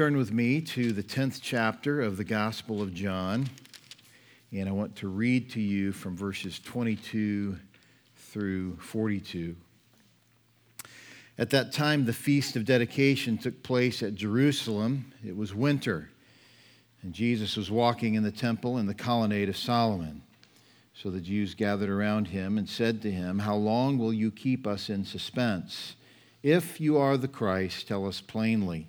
Turn with me to the 10th chapter of the Gospel of John, and I want to read to you from verses 22 through 42. At that time, the Feast of Dedication took place at Jerusalem. It was winter, and Jesus was walking in the temple in the colonnade of Solomon. So the Jews gathered around him and said to him, How long will you keep us in suspense? If you are the Christ, tell us plainly.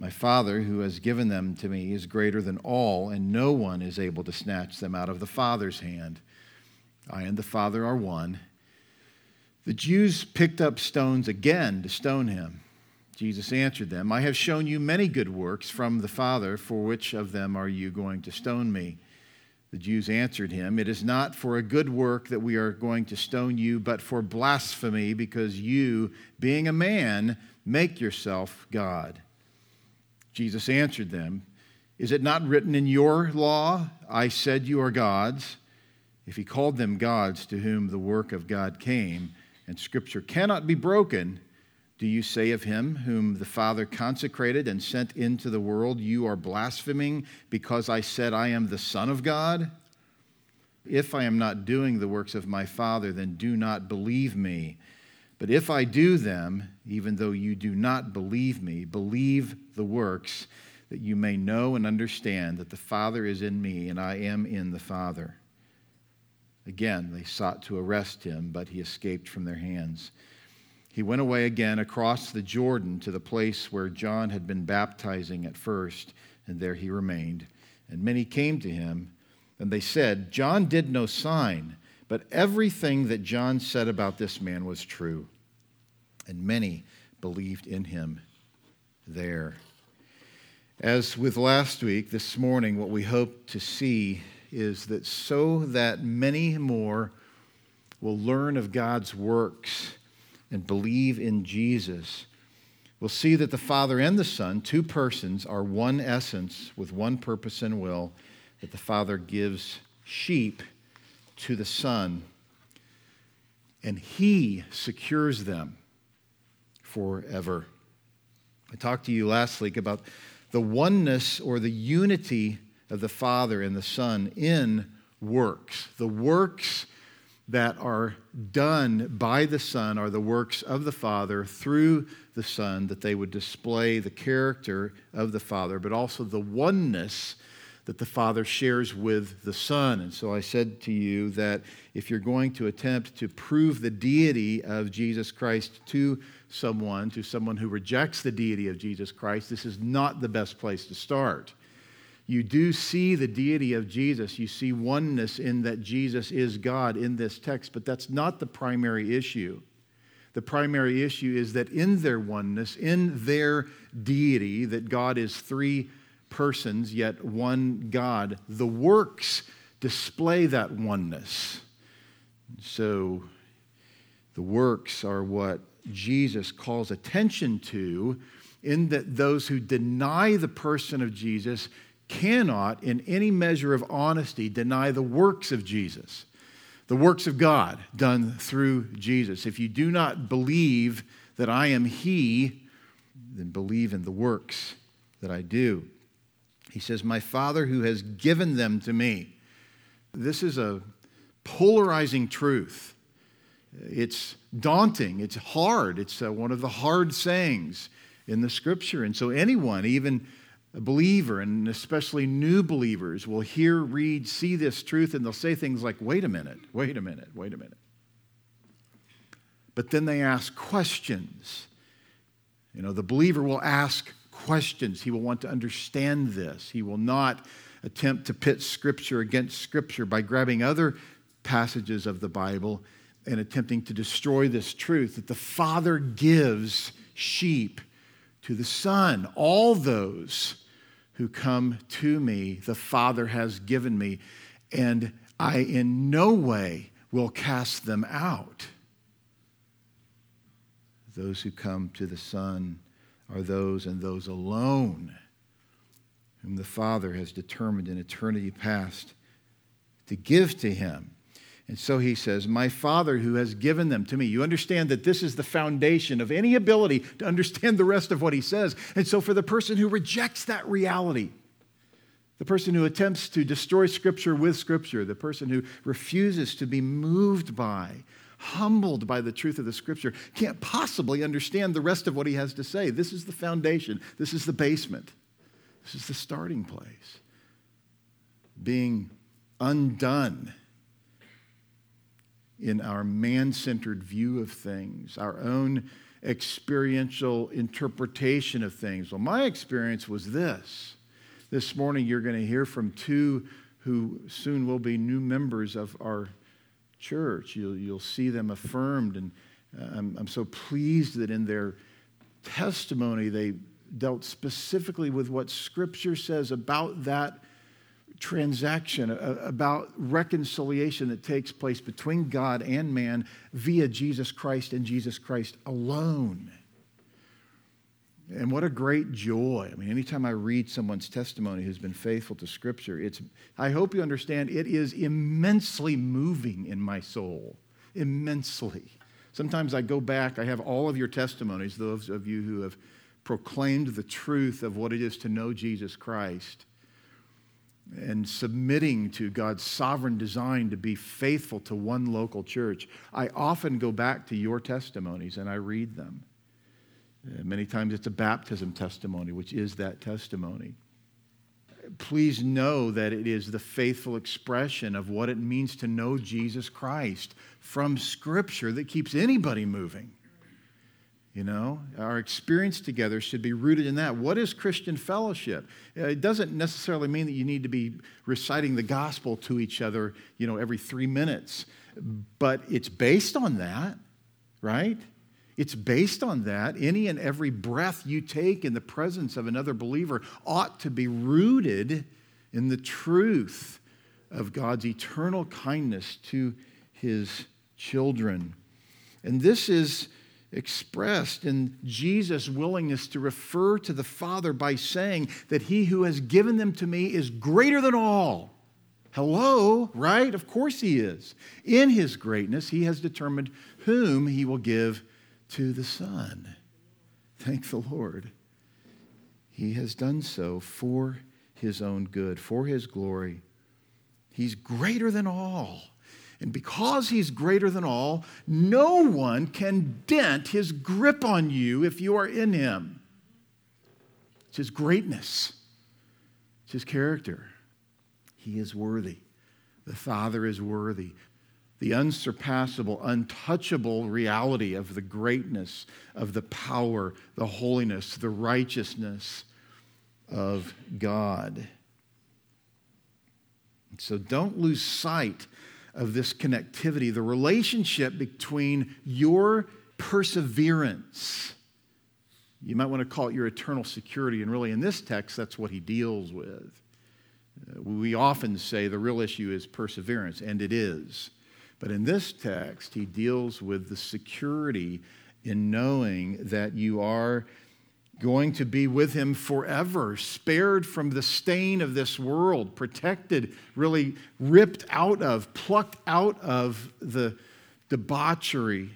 My Father, who has given them to me, is greater than all, and no one is able to snatch them out of the Father's hand. I and the Father are one. The Jews picked up stones again to stone him. Jesus answered them, I have shown you many good works from the Father. For which of them are you going to stone me? The Jews answered him, It is not for a good work that we are going to stone you, but for blasphemy, because you, being a man, make yourself God. Jesus answered them, Is it not written in your law, I said you are gods? If he called them gods to whom the work of God came, and scripture cannot be broken, do you say of him whom the Father consecrated and sent into the world, You are blaspheming because I said I am the Son of God? If I am not doing the works of my Father, then do not believe me. But if I do them, even though you do not believe me, believe the works, that you may know and understand that the Father is in me and I am in the Father. Again, they sought to arrest him, but he escaped from their hands. He went away again across the Jordan to the place where John had been baptizing at first, and there he remained. And many came to him, and they said, John did no sign but everything that John said about this man was true, and many believed in him there. As with last week, this morning, what we hope to see is that so that many more will learn of God's works and believe in Jesus, we'll see that the Father and the Son, two persons, are one essence with one purpose and will, that the Father gives sheep to the Son, and He secures them forever. I talked to you last week about the oneness or the unity of the Father and the Son in works. The works that are done by the Son are the works of the Father through the Son, that they would display the character of the Father, but also the oneness that the Father shares with the Son. And so I said to you that if you're going to attempt to prove the deity of Jesus Christ to someone, to someone who rejects the deity of Jesus Christ, this is not the best place to start. You do see the deity of Jesus. You see oneness in that Jesus is God in this text, but that's not the primary issue. The primary issue is that in their oneness, in their deity, that God is three persons, yet one God. The works display that oneness. So the works are what Jesus calls attention to, in that those who deny the person of Jesus cannot, in any measure of honesty, deny the works of Jesus, the works of God done through Jesus. If you do not believe that I am He, then believe in the works that I do. He says, My Father who has given them to me. This is a polarizing truth. It's daunting, it's hard, it's uh, one of the hard sayings in the scripture. And so, anyone, even a believer, and especially new believers, will hear, read, see this truth, and they'll say things like, Wait a minute, wait a minute, wait a minute. But then they ask questions. You know, the believer will ask questions. He will want to understand this. He will not attempt to pit Scripture against Scripture by grabbing other passages of the Bible and attempting to destroy this truth that the Father gives sheep to the Son. All those who come to me, the Father has given me. And I in no way will cast them out. Those who come to the Son are those and those alone whom the Father has determined in eternity past to give to him. And so he says, My Father who has given them to me. You understand that this is the foundation of any ability to understand the rest of what he says. And so, for the person who rejects that reality, the person who attempts to destroy Scripture with Scripture, the person who refuses to be moved by, humbled by the truth of the Scripture, can't possibly understand the rest of what he has to say. This is the foundation, this is the basement, this is the starting place. Being undone in our man centered view of things, our own experiential interpretation of things. Well, my experience was this. This morning, you're going to hear from two who soon will be new members of our church. You'll, you'll see them affirmed, and uh, I'm, I'm so pleased that in their testimony they dealt specifically with what Scripture says about that transaction, about reconciliation that takes place between God and man via Jesus Christ and Jesus Christ alone. And what a great joy. I mean, anytime I read someone's testimony who's been faithful to Scripture, it's, I hope you understand, it is immensely moving in my soul. Immensely. Sometimes I go back, I have all of your testimonies, those of you who have proclaimed the truth of what it is to know Jesus Christ and submitting to God's sovereign design to be faithful to one local church, I often go back to your testimonies and I read them. Uh, many times it's a baptism testimony, which is that testimony. Please know that it is the faithful expression of what it means to know Jesus Christ from Scripture that keeps anybody moving. You know, our experience together should be rooted in that. What is Christian fellowship? Uh, it doesn't necessarily mean that you need to be reciting the gospel to each other, you know, every three minutes, but it's based on that, right? It's based on that. Any and every breath you take in the presence of another believer ought to be rooted in the truth of God's eternal kindness to his children. And this is expressed in Jesus' willingness to refer to the Father by saying that he who has given them to me is greater than all. Hello, right? Of course he is. In his greatness, he has determined whom he will give to the Son. Thank the Lord. He has done so for his own good, for his glory. He's greater than all. And because he's greater than all, no one can dent his grip on you if you are in him. It's his greatness, it's his character. He is worthy. The Father is worthy. The unsurpassable, untouchable reality of the greatness, of the power, the holiness, the righteousness of God. So don't lose sight of this connectivity, the relationship between your perseverance. You might want to call it your eternal security, and really in this text, that's what he deals with. Uh, we often say the real issue is perseverance, and it is. But in this text, he deals with the security in knowing that you are going to be with him forever, spared from the stain of this world, protected, really ripped out of, plucked out of the debauchery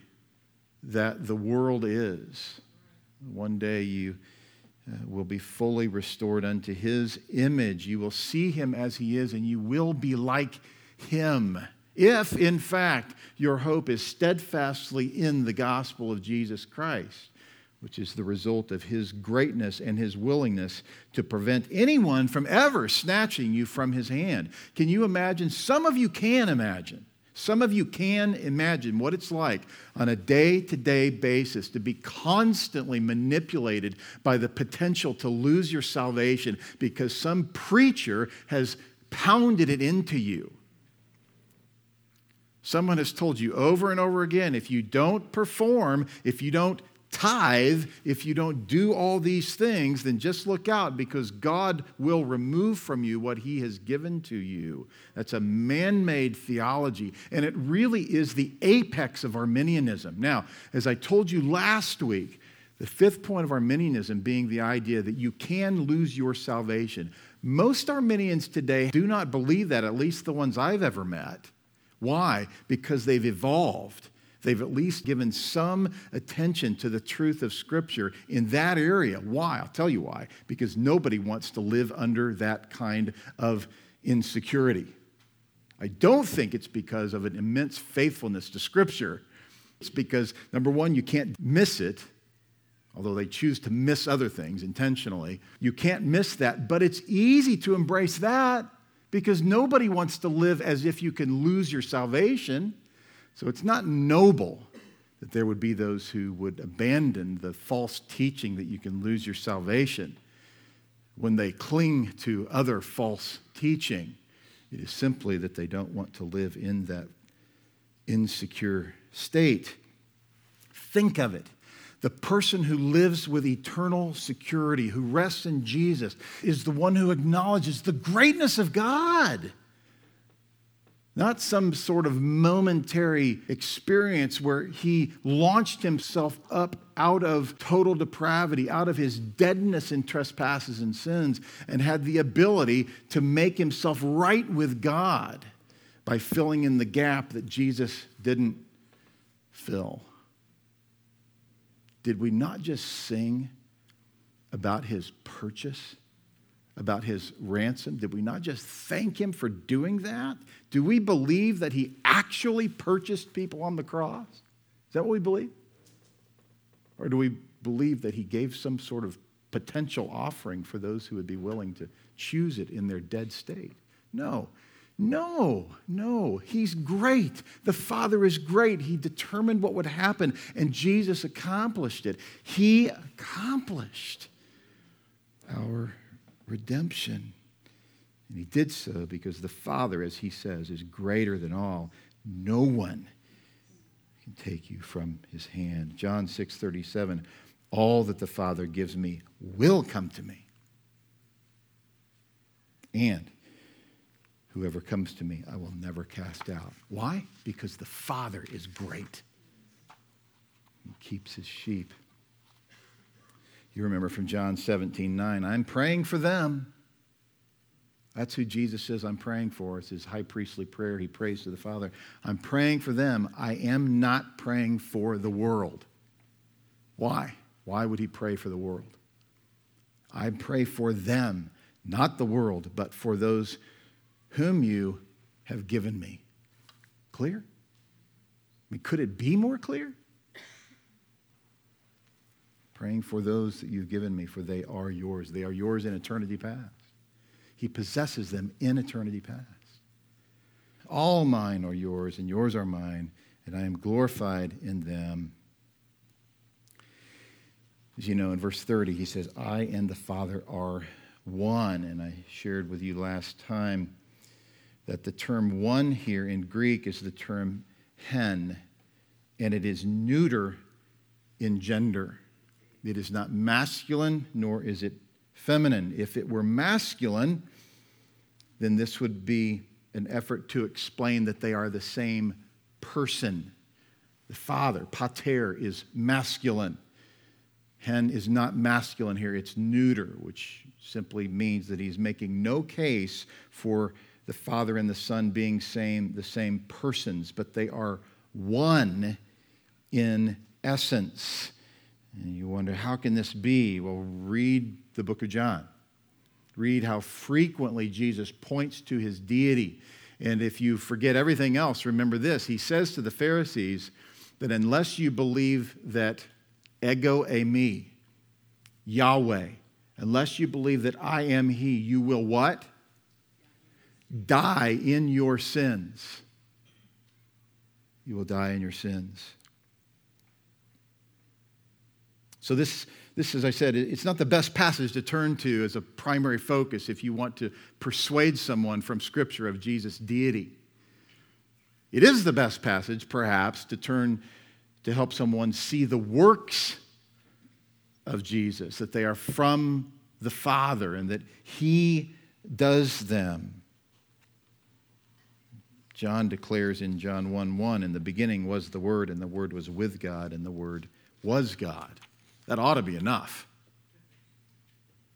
that the world is. One day you uh, will be fully restored unto his image. You will see him as he is, and you will be like him. If, in fact, your hope is steadfastly in the gospel of Jesus Christ which is the result of his greatness and his willingness to prevent anyone from ever snatching you from his hand. Can you imagine? Some of you can imagine. Some of you can imagine what it's like on a day to day basis to be constantly manipulated by the potential to lose your salvation because some preacher has pounded it into you. Someone has told you over and over again if you don't perform, if you don't tithe, if you don't do all these things, then just look out because God will remove from you what He has given to you. That's a man made theology, and it really is the apex of Arminianism. Now, as I told you last week, the fifth point of Arminianism being the idea that you can lose your salvation. Most Arminians today do not believe that, at least the ones I've ever met. Why? Because they've evolved. They've at least given some attention to the truth of Scripture in that area. Why? I'll tell you why. Because nobody wants to live under that kind of insecurity. I don't think it's because of an immense faithfulness to Scripture. It's because, number one, you can't miss it, although they choose to miss other things intentionally. You can't miss that, but it's easy to embrace that because nobody wants to live as if you can lose your salvation. So it's not noble that there would be those who would abandon the false teaching that you can lose your salvation when they cling to other false teaching. It is simply that they don't want to live in that insecure state. Think of it. The person who lives with eternal security, who rests in Jesus, is the one who acknowledges the greatness of God. Not some sort of momentary experience where he launched himself up out of total depravity, out of his deadness in trespasses and sins, and had the ability to make himself right with God by filling in the gap that Jesus didn't fill. Did we not just sing about his purchase? About his ransom? Did we not just thank him for doing that? Do we believe that he actually purchased people on the cross? Is that what we believe? Or do we believe that he gave some sort of potential offering for those who would be willing to choose it in their dead state? No. No, no, he's great. The Father is great. He determined what would happen, and Jesus accomplished it. He accomplished our redemption. And he did so because the Father, as he says, is greater than all. No one can take you from his hand. John 6 37, all that the Father gives me will come to me. And whoever comes to me, I will never cast out. Why? Because the Father is great. He keeps his sheep. You remember from John 17 9, I'm praying for them. That's who Jesus says I'm praying for. It's his high priestly prayer. He prays to the Father. I'm praying for them. I am not praying for the world. Why? Why would he pray for the world? I pray for them, not the world, but for those whom you have given me. Clear? I mean, could it be more clear? Praying for those that you've given me, for they are yours. They are yours in eternity past. He possesses them in eternity past. All mine are yours, and yours are mine, and I am glorified in them. As you know, in verse 30, he says, I and the Father are one. And I shared with you last time that the term one here in Greek is the term hen, and it is neuter in gender. It is not masculine, nor is it feminine. If it were masculine, then this would be an effort to explain that they are the same person. The father, pater, is masculine. Hen is not masculine here, it's neuter, which simply means that he's making no case for the father and the son being same, the same persons, but they are one in essence. And you wonder, how can this be? Well, read the book of John. Read how frequently Jesus points to his deity. And if you forget everything else, remember this. He says to the Pharisees that unless you believe that ego eimi, Yahweh, unless you believe that I am He, you will what? Die in your sins. You will die in your sins. So, this, this, as I said, it's not the best passage to turn to as a primary focus if you want to persuade someone from Scripture of Jesus' deity. It is the best passage, perhaps, to turn to help someone see the works of Jesus, that they are from the Father and that He does them. John declares in John 1 1, in the beginning was the Word, and the Word was with God, and the Word was God. That ought to be enough.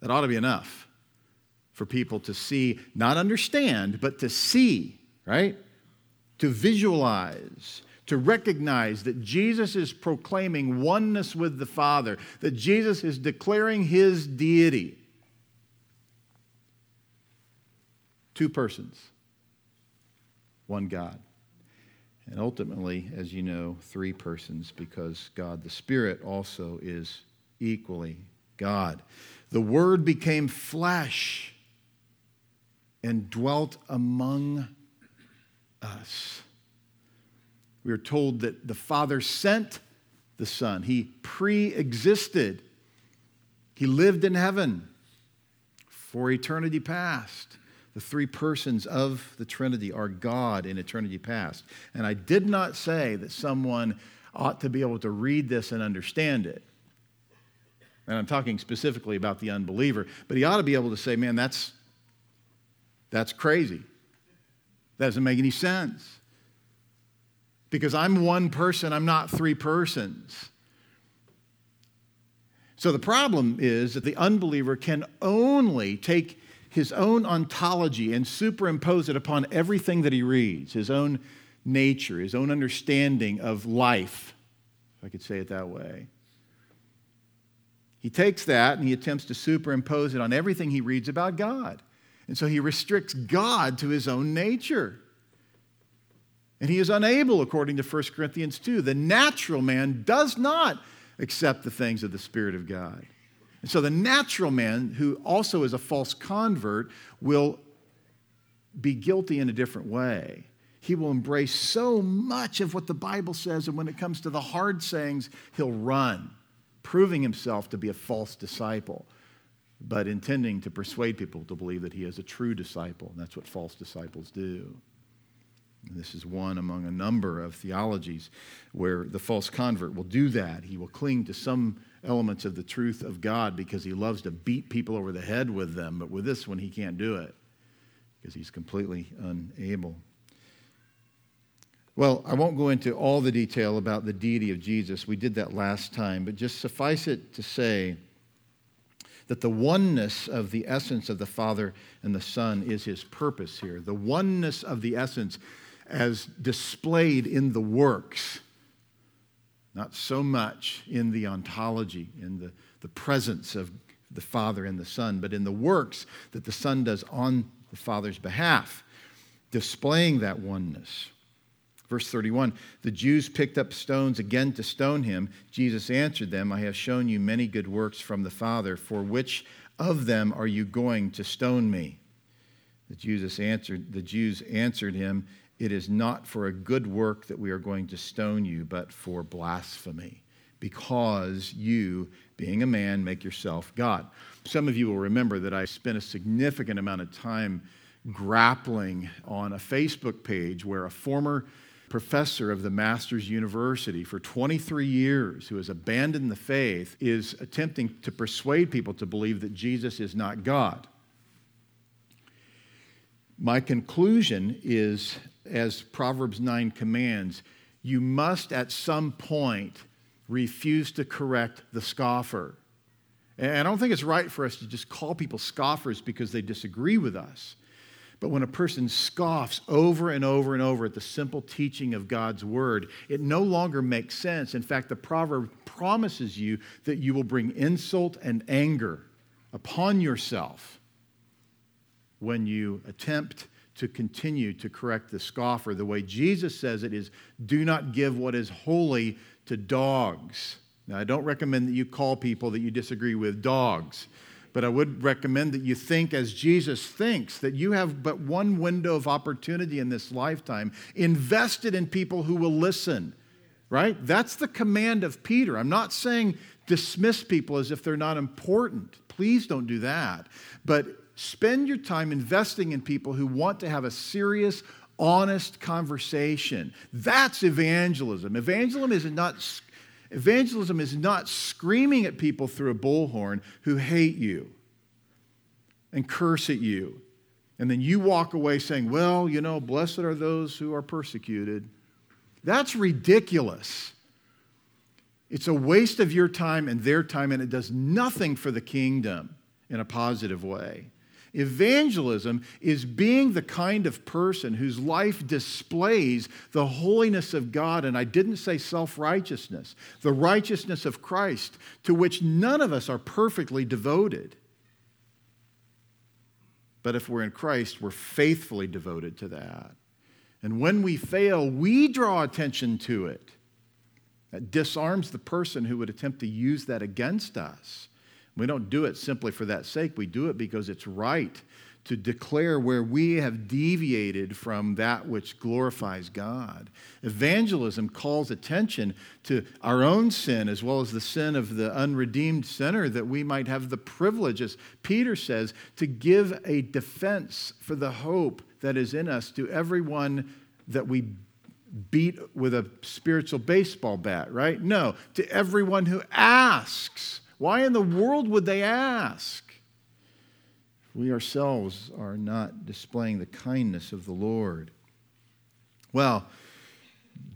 That ought to be enough for people to see, not understand, but to see, right? To visualize, to recognize that Jesus is proclaiming oneness with the Father, that Jesus is declaring his deity. Two persons, one God. And ultimately, as you know, three persons because God the Spirit also is equally God. The Word became flesh and dwelt among us. We are told that the Father sent the Son, He pre existed, He lived in heaven for eternity past. The three persons of the Trinity are God in eternity past. And I did not say that someone ought to be able to read this and understand it. And I'm talking specifically about the unbeliever, but he ought to be able to say, man, that's, that's crazy. That doesn't make any sense. Because I'm one person, I'm not three persons. So the problem is that the unbeliever can only take his own ontology and superimpose it upon everything that he reads, his own nature, his own understanding of life, if I could say it that way. He takes that and he attempts to superimpose it on everything he reads about God. And so he restricts God to his own nature. And he is unable, according to 1 Corinthians 2. The natural man does not accept the things of the Spirit of God. And so the natural man, who also is a false convert, will be guilty in a different way. He will embrace so much of what the Bible says, and when it comes to the hard sayings, he'll run, proving himself to be a false disciple, but intending to persuade people to believe that he is a true disciple. And that's what false disciples do. This is one among a number of theologies where the false convert will do that. He will cling to some elements of the truth of God because he loves to beat people over the head with them. But with this one, he can't do it because he's completely unable. Well, I won't go into all the detail about the deity of Jesus. We did that last time, but just suffice it to say that the oneness of the essence of the Father and the Son is his purpose here. The oneness of the essence as displayed in the works, not so much in the ontology, in the, the presence of the Father and the Son, but in the works that the Son does on the Father's behalf, displaying that oneness. Verse 31 The Jews picked up stones again to stone him. Jesus answered them, I have shown you many good works from the Father. For which of them are you going to stone me? The Jews answered, the Jews answered him, it is not for a good work that we are going to stone you, but for blasphemy, because you, being a man, make yourself God. Some of you will remember that I spent a significant amount of time grappling on a Facebook page where a former professor of the Masters University for 23 years who has abandoned the faith is attempting to persuade people to believe that Jesus is not God. My conclusion is as Proverbs 9 commands, you must at some point refuse to correct the scoffer. And I don't think it's right for us to just call people scoffers because they disagree with us. But when a person scoffs over and over and over at the simple teaching of God's word, it no longer makes sense. In fact, the proverb promises you that you will bring insult and anger upon yourself when you attempt to continue to correct the scoffer. The way Jesus says it is do not give what is holy to dogs. Now, I don't recommend that you call people that you disagree with dogs, but I would recommend that you think as Jesus thinks, that you have but one window of opportunity in this lifetime, invested in people who will listen, right? That's the command of Peter. I'm not saying dismiss people as if they're not important. Please don't do that. But Spend your time investing in people who want to have a serious, honest conversation. That's evangelism. Evangelism is not Evangelism is not screaming at people through a bullhorn who hate you and curse at you. And then you walk away saying, Well, you know, blessed are those who are persecuted. That's ridiculous. It's a waste of your time and their time, and it does nothing for the kingdom in a positive way. Evangelism is being the kind of person whose life displays the holiness of God, and I didn't say self righteousness, the righteousness of Christ, to which none of us are perfectly devoted. But if we're in Christ, we're faithfully devoted to that. And when we fail, we draw attention to it. That disarms the person who would attempt to use that against us. We don't do it simply for that sake. We do it because it's right to declare where we have deviated from that which glorifies God. Evangelism calls attention to our own sin as well as the sin of the unredeemed sinner, that we might have the privilege, as Peter says, to give a defense for the hope that is in us to everyone that we beat with a spiritual baseball bat, right? No, to everyone who asks. Why in the world would they ask? We ourselves are not displaying the kindness of the Lord. Well,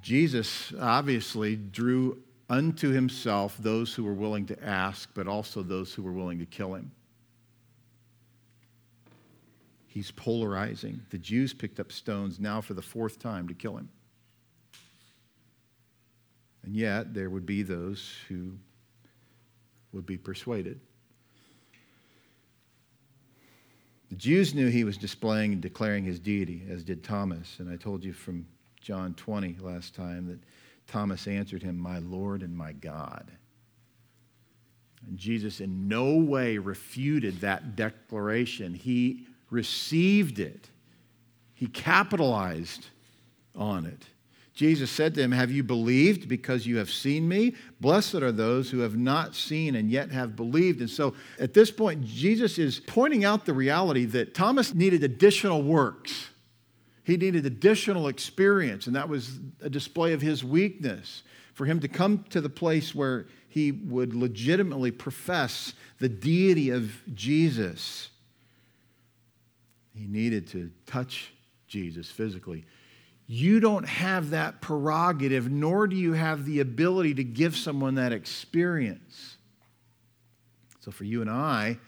Jesus obviously drew unto himself those who were willing to ask, but also those who were willing to kill him. He's polarizing. The Jews picked up stones now for the fourth time to kill him. And yet, there would be those who would be persuaded. The Jews knew he was displaying and declaring his deity, as did Thomas. And I told you from John 20 last time that Thomas answered him, My Lord and my God. And Jesus in no way refuted that declaration. He received it, he capitalized on it. Jesus said to him, Have you believed because you have seen me? Blessed are those who have not seen and yet have believed. And so at this point, Jesus is pointing out the reality that Thomas needed additional works. He needed additional experience, and that was a display of his weakness for him to come to the place where he would legitimately profess the deity of Jesus. He needed to touch Jesus physically. You don't have that prerogative, nor do you have the ability to give someone that experience. So, for you and I,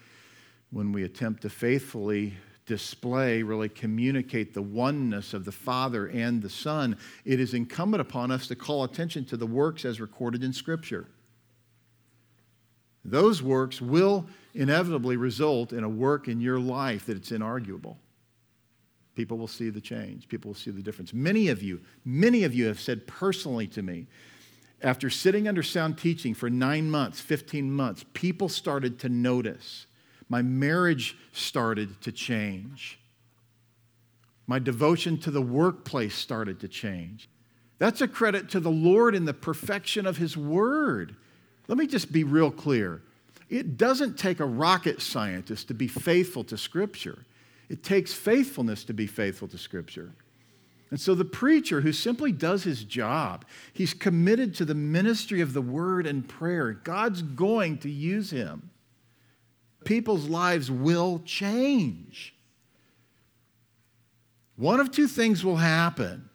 when we attempt to faithfully display, really communicate the oneness of the Father and the Son, it is incumbent upon us to call attention to the works as recorded in Scripture. Those works will inevitably result in a work in your life that it's inarguable. People will see the change. People will see the difference. Many of you, many of you have said personally to me, after sitting under sound teaching for nine months, 15 months, people started to notice. My marriage started to change. My devotion to the workplace started to change. That's a credit to the Lord in the perfection of His Word. Let me just be real clear. It doesn't take a rocket scientist to be faithful to Scripture. It takes faithfulness to be faithful to Scripture. And so the preacher who simply does his job, he's committed to the ministry of the word and prayer. God's going to use him. People's lives will change. One of two things will happen.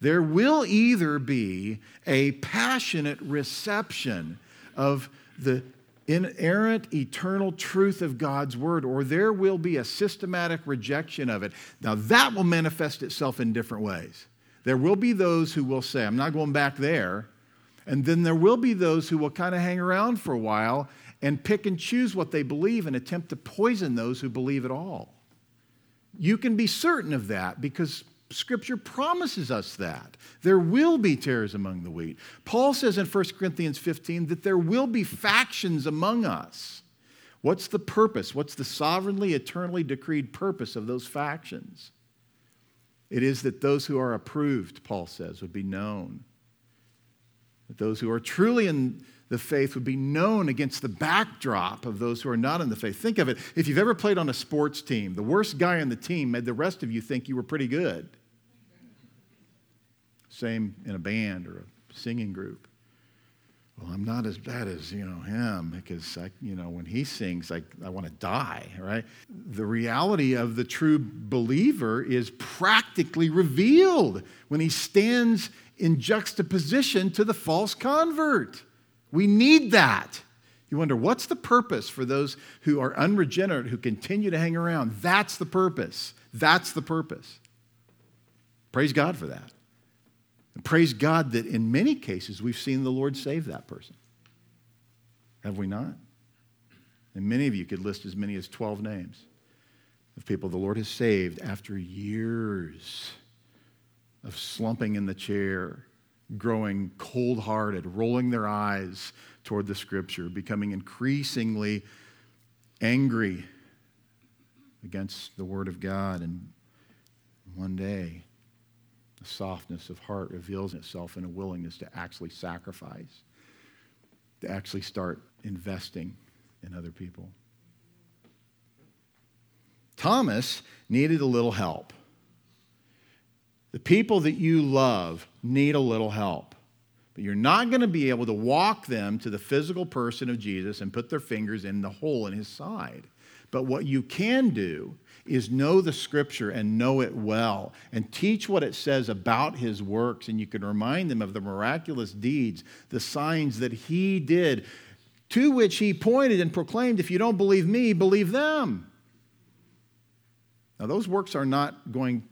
There will either be a passionate reception of the inerrant, eternal truth of God's word, or there will be a systematic rejection of it. Now, that will manifest itself in different ways. There will be those who will say, I'm not going back there. And then there will be those who will kind of hang around for a while and pick and choose what they believe and attempt to poison those who believe at all. You can be certain of that because Scripture promises us that. There will be tares among the wheat. Paul says in 1 Corinthians 15 that there will be factions among us. What's the purpose? What's the sovereignly, eternally decreed purpose of those factions? It is that those who are approved, Paul says, would be known. That those who are truly in the faith would be known against the backdrop of those who are not in the faith. Think of it if you've ever played on a sports team, the worst guy on the team made the rest of you think you were pretty good. Same in a band or a singing group. well, I'm not as bad as, you know, him because, I, you know, when he sings, I, I want to die, right? The reality of the true believer is practically revealed when he stands in juxtaposition to the false convert. We need that. You wonder, what's the purpose for those who are unregenerate, who continue to hang around? That's the purpose. That's the purpose. Praise God for that. And praise God that in many cases we've seen the Lord save that person. Have we not? And many of you could list as many as 12 names of people the Lord has saved after years of slumping in the chair, growing cold hearted, rolling their eyes toward the scripture, becoming increasingly angry against the Word of God. And one day, the softness of heart reveals itself in a willingness to actually sacrifice, to actually start investing in other people. Thomas needed a little help. The people that you love need a little help. But you're not going to be able to walk them to the physical person of Jesus and put their fingers in the hole in his side. But what you can do is know the scripture and know it well and teach what it says about his works. And you can remind them of the miraculous deeds, the signs that he did, to which he pointed and proclaimed, If you don't believe me, believe them. Now, those works are not going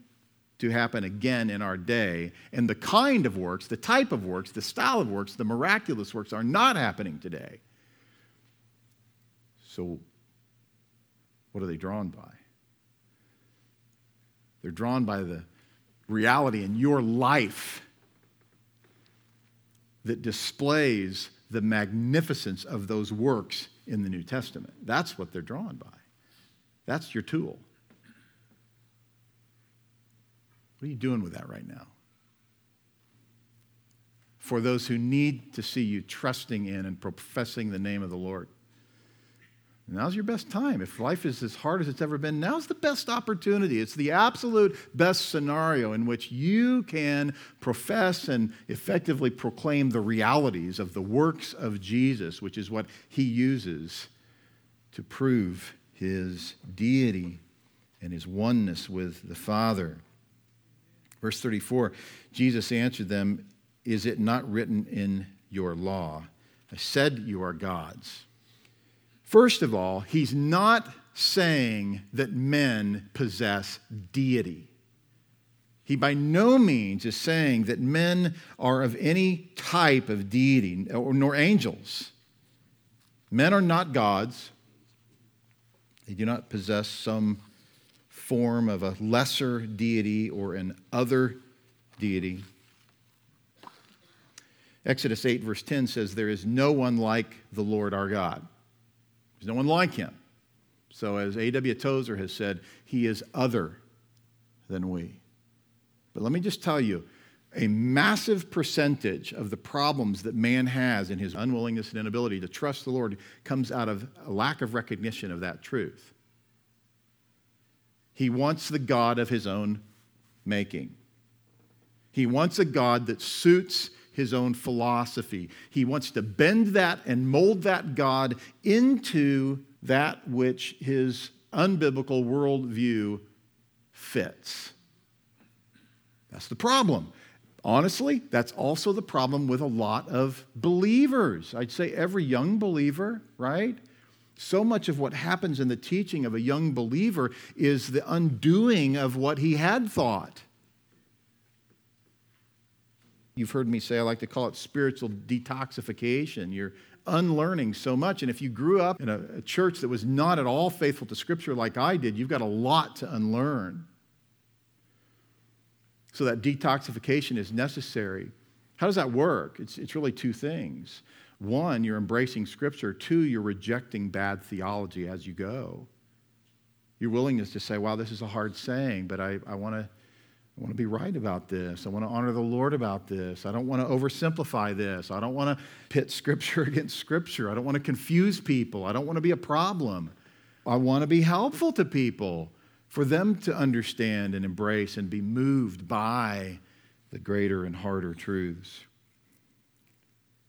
to happen again in our day. And the kind of works, the type of works, the style of works, the miraculous works are not happening today. So, what are they drawn by? They're drawn by the reality in your life that displays the magnificence of those works in the New Testament. That's what they're drawn by. That's your tool. What are you doing with that right now? For those who need to see you trusting in and professing the name of the Lord. Now's your best time. If life is as hard as it's ever been, now's the best opportunity. It's the absolute best scenario in which you can profess and effectively proclaim the realities of the works of Jesus, which is what he uses to prove his deity and his oneness with the Father. Verse 34 Jesus answered them, Is it not written in your law? I said you are gods. First of all, he's not saying that men possess deity. He by no means is saying that men are of any type of deity, nor angels. Men are not gods. They do not possess some form of a lesser deity or an other deity. Exodus 8, verse 10 says, There is no one like the Lord our God. There's no one like him. So, as A.W. Tozer has said, he is other than we. But let me just tell you a massive percentage of the problems that man has in his unwillingness and inability to trust the Lord comes out of a lack of recognition of that truth. He wants the God of his own making. He wants a God that suits his own philosophy. He wants to bend that and mold that God into that which his unbiblical worldview fits. That's the problem. Honestly, that's also the problem with a lot of believers. I'd say every young believer, right? So much of what happens in the teaching of a young believer is the undoing of what he had thought. You've heard me say I like to call it spiritual detoxification. You're unlearning so much. And if you grew up in a, a, church that was not at all faithful to Scripture like I did, you've got a lot to unlearn. So that detoxification is necessary. How does that work? It's, it's really two things. One, you're embracing Scripture. Two, you're rejecting bad theology as you go. Your willingness to say, wow, this is a hard saying, but I, I want to I want to be right about this. I want to honor the Lord about this. I don't want to oversimplify this. I don't want to pit Scripture against Scripture. I don't want to confuse people. I don't want to be a problem. I want to be helpful to people for them to understand and embrace and be moved by the greater and harder truths.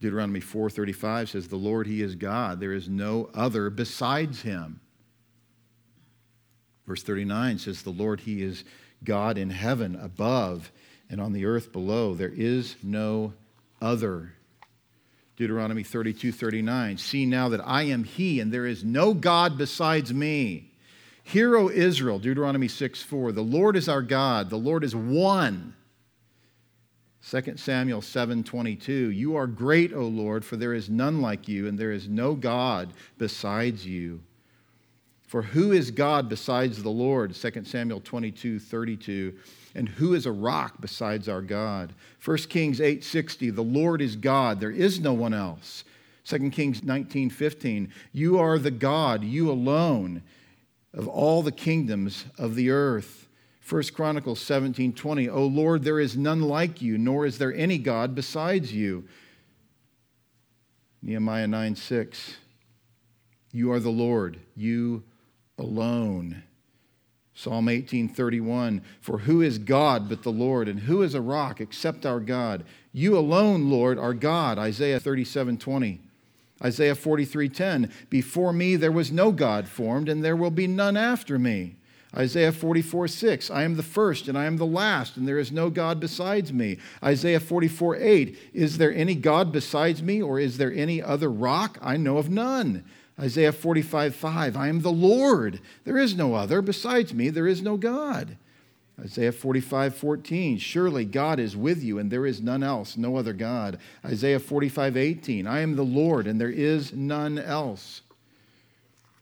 Deuteronomy 4:35 says the Lord he is God there is no other besides him. Verse 39 says the Lord he is God in heaven above and on the earth below there is no other. Deuteronomy 32 39. See now that I am He, and there is no God besides me. Hear, O Israel, Deuteronomy 6 4. The Lord is our God, the Lord is one. 2 Samuel 7:22 You are great, O Lord, for there is none like you and there is no god besides you. For who is God besides the Lord? 2 Samuel 22:32 And who is a rock besides our God? 1 Kings 8:60 The Lord is God, there is no one else. 2 Kings 19:15 You are the God, you alone of all the kingdoms of the earth. 1 Chronicles 17 20, O Lord, there is none like you, nor is there any God besides you. Nehemiah 9 6, you are the Lord, you alone. Psalm 18:31 For who is God but the Lord and who is a rock except our God You alone Lord are God Isaiah 37:20 Isaiah 43:10 Before me there was no God formed and there will be none after me Isaiah 44, 6, I am the first and I am the last, and there is no God besides me. Isaiah 44, 8, is there any God besides me, or is there any other rock? I know of none. Isaiah 45, 5, I am the Lord. There is no other. Besides me, there is no God. Isaiah 45, 14, surely God is with you, and there is none else, no other God. Isaiah 45, 18, I am the Lord, and there is none else.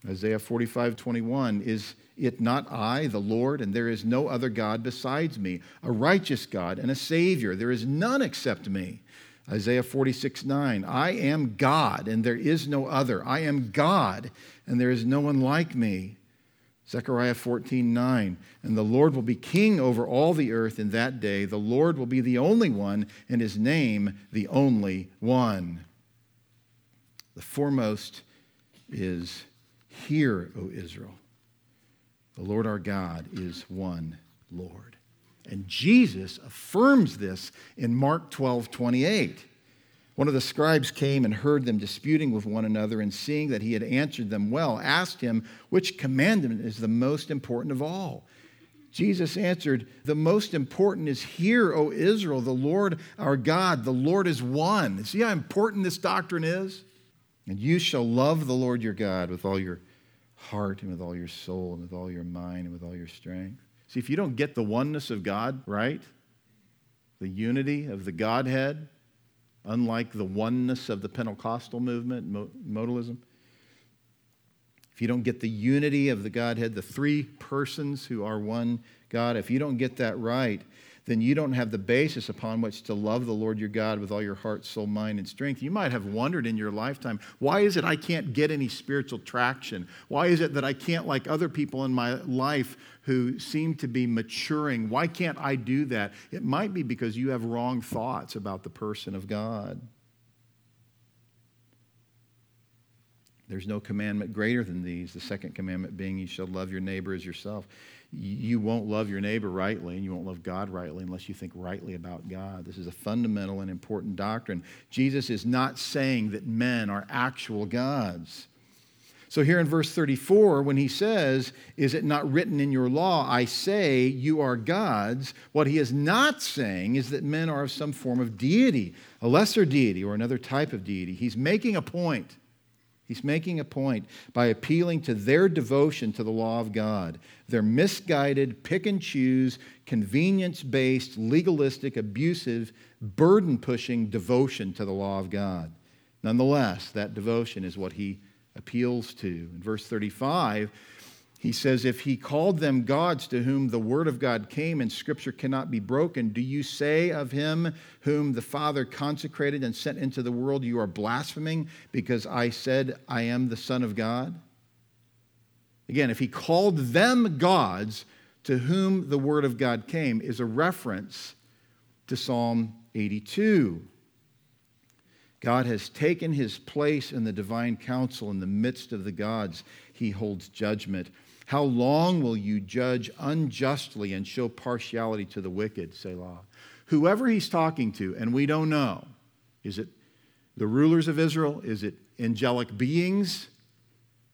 Isaiah 45, 21, is it not I, the Lord, and there is no other God besides me, a righteous God and a Savior. There is none except me. Isaiah 46, 9. I am God, and there is no other. I am God, and there is no one like me. Zechariah 14, 9. And the Lord will be king over all the earth in that day. The Lord will be the only one, and his name the only one. The foremost is Hear, O Israel. The Lord our God is one Lord. And Jesus affirms this in Mark 12 28. One of the scribes came and heard them disputing with one another, and seeing that he had answered them well, asked him, Which commandment is the most important of all? Jesus answered, The most important is hear, O Israel, the Lord our God, the Lord is one. See how important this doctrine is? And you shall love the Lord your God with all your heart and with all your soul and with all your mind and with all your strength. See, if you don't get the oneness of God right, the unity of the Godhead, unlike the oneness of the Pentecostal movement, modalism, if you don't get the unity of the Godhead, the three persons who are one God, if you don't get that right, then you don't have the basis upon which to love the Lord your God with all your heart, soul, mind, and strength. You might have wondered in your lifetime, why is it I can't get any spiritual traction? Why is it that I can't, like other people in my life who seem to be maturing, why can't I do that? It might be because you have wrong thoughts about the person of God. There's no commandment greater than these. The second commandment being, you shall love your neighbor as yourself you won't love your neighbor rightly and you won't love God rightly unless you think rightly about God. This is a fundamental and important doctrine. Jesus is not saying that men are actual gods. So, here in verse 34, when he says, Is it not written in your law, I say you are gods? What he is not saying is that men are of some form of deity, a lesser deity or another type of deity. He's making a point. He's making a point by appealing to their devotion to the law of God, their misguided, pick and choose, convenience based, legalistic, abusive, burden pushing devotion to the law of God. Nonetheless, that devotion is what he appeals to. In verse 35, he says, If he called them gods to whom the word of God came and scripture cannot be broken, do you say of him whom the Father consecrated and sent into the world, You are blaspheming because I said, I am the Son of God? Again, if he called them gods to whom the word of God came, is a reference to Psalm 82. God has taken his place in the divine council in the midst of the gods. He holds judgment. How long will you judge unjustly and show partiality to the wicked? Selah. Whoever he's talking to, and we don't know, is it the rulers of Israel? Is it angelic beings?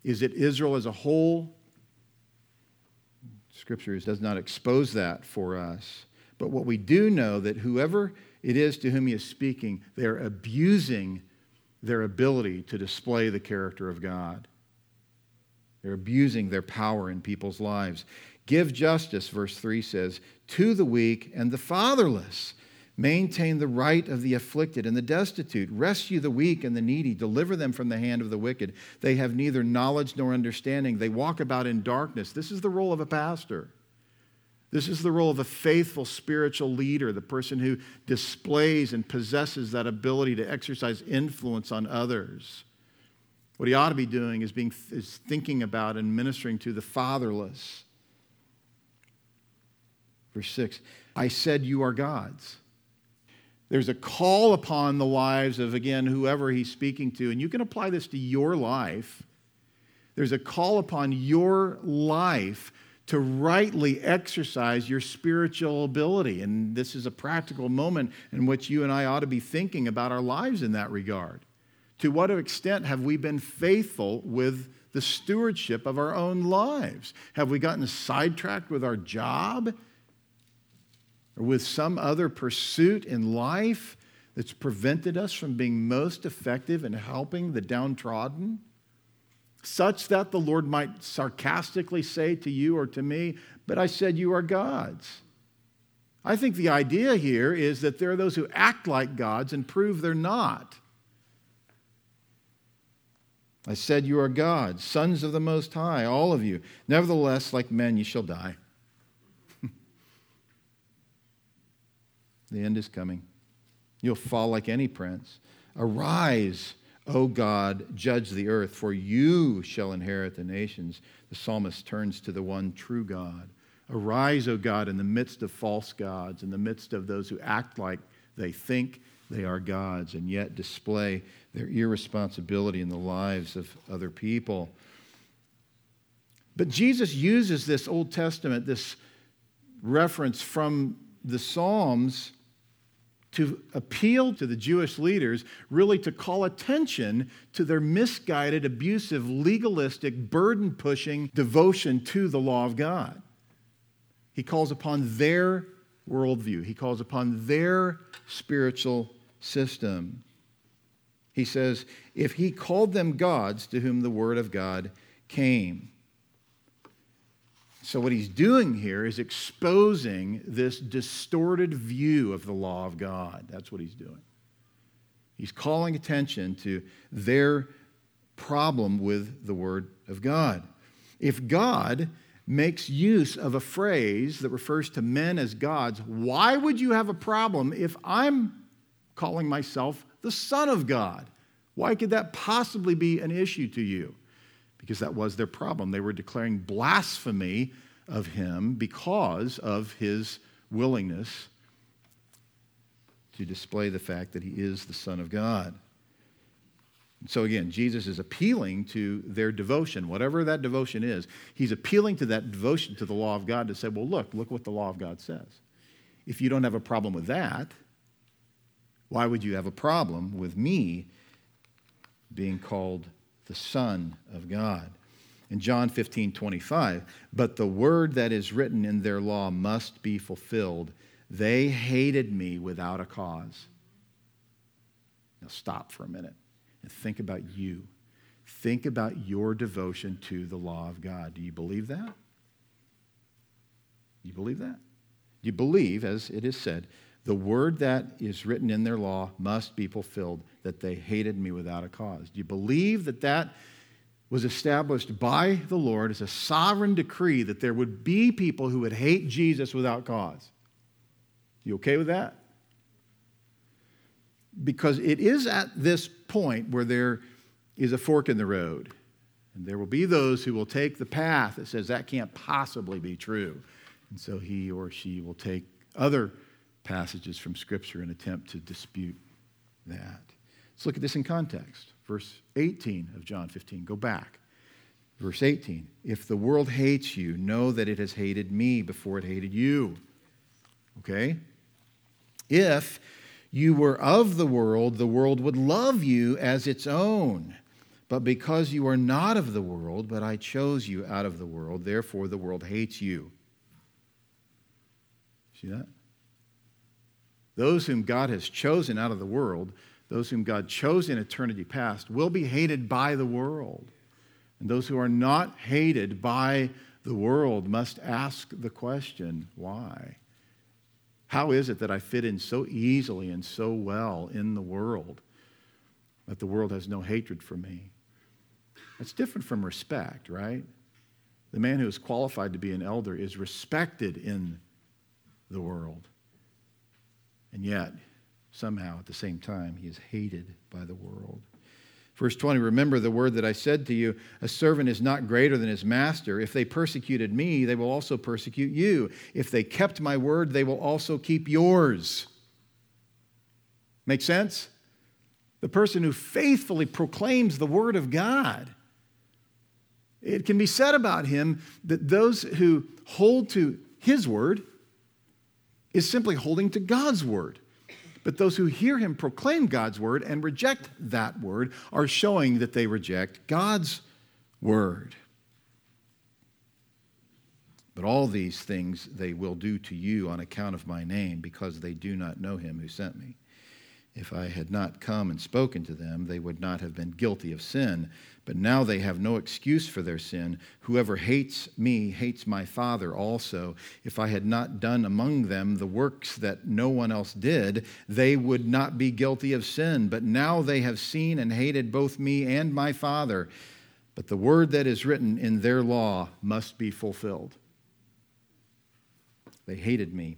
Is it Israel as a whole? Scripture does not expose that for us. But what we do know that whoever it is to whom he is speaking, they are abusing their ability to display the character of God. They're abusing their power in people's lives. Give justice, verse 3 says, to the weak and the fatherless. Maintain the right of the afflicted and the destitute. Rescue the weak and the needy. Deliver them from the hand of the wicked. They have neither knowledge nor understanding. They walk about in darkness. This is the role of a pastor. This is the role of a faithful spiritual leader, the person who displays and possesses that ability to exercise influence on others. What he ought to be doing is, being, is thinking about and ministering to the fatherless. Verse 6 I said, You are gods. There's a call upon the lives of, again, whoever he's speaking to, and you can apply this to your life. There's a call upon your life to rightly exercise your spiritual ability. And this is a practical moment in which you and I ought to be thinking about our lives in that regard. To what extent have we been faithful with the stewardship of our own lives? Have we gotten sidetracked with our job? or with some other pursuit in life that's prevented us from being most effective in helping the downtrodden? Such that the Lord might sarcastically say to you or to me, But I said you are gods. I think the idea here is that there are those who act like gods and prove they're not. I said, You are gods, sons of the Most High, all of you. Nevertheless, like men, you shall die. The end is coming. You'll fall like any prince. Arise, O God, judge the earth, for you shall inherit the nations. The psalmist turns to the one true God. Arise, O God, in the midst of false gods, in the midst of those who act like they think they are gods and yet display their irresponsibility in the lives of other people. But Jesus uses this Old Testament, this reference from the Psalms to appeal to the Jewish leaders, really to call attention to their misguided, abusive, legalistic, burden pushing devotion to the law of God. He calls upon their worldview, he calls upon their spiritual system. He says, if he called them gods to whom the word of God came, so, what he's doing here is exposing this distorted view of the law of God. That's what he's doing. He's calling attention to their problem with the Word of God. If God makes use of a phrase that refers to men as gods, why would you have a problem if I'm calling myself the Son of God? Why could that possibly be an issue to you? because that was their problem. They were declaring blasphemy of him because of his willingness to display the fact that he is the Son of God. So again, Jesus is appealing to their devotion, whatever that devotion is. He's appealing to that devotion to the law of God to say, well, look, look what the law of God says. If you don't have a problem with that, why would you have a problem with me being called the Son of God. In John 15, 25, but the word that is written in their law must be fulfilled. They hated me without a cause. Now stop for a minute and think about you. Think about your devotion to the law of God. Do you believe that? You believe that? You believe, as it is said, the word that is written in their law must be fulfilled, that they hated me without a cause. Do you believe that that was established by the Lord as a sovereign decree that there would be people who would hate Jesus without cause? You okay with that? Because it is at this point where there is a fork in the road. And there will be those who will take the path that says that can't possibly be true. And so he or she will take other passages from Scripture and attempt to dispute that. Let's look at this in context. Verse 18 of John 15. Go back. Verse 18 If the world hates you, know that it has hated me before it hated you. Okay? If you were of the world, the world would love you as its own. But because you are not of the world, but I chose you out of the world, therefore the world hates you. See that? Those whom God has chosen out of the world, those whom God chose in eternity past, will be hated by the world. And those who are not hated by the world must ask the question why? How is it that I fit in so easily and so well in the world that the world has no hatred for me? That's different from respect, right? The man who is qualified to be an elder is respected in the world. And yet, somehow at the same time, he is hated by the world. Verse 20 Remember the word that I said to you a servant is not greater than his master. If they persecuted me, they will also persecute you. If they kept my word, they will also keep yours. Make sense? The person who faithfully proclaims the word of God. It can be said about him that those who hold to his word is simply holding to God's word. But those who hear him proclaim God's word and reject that word are showing that they reject God's word. But all these things they will do to you on account of my name, because they do not know him who sent me. If I had not come and spoken to them, they would not have been guilty of sin. But now they have no excuse for their sin. Whoever hates me hates my Father also. If I had not done among them the works that no one else did, they would not be guilty of sin. But now they have seen and hated both me and my Father. But the word that is written in their law must be fulfilled. They hated me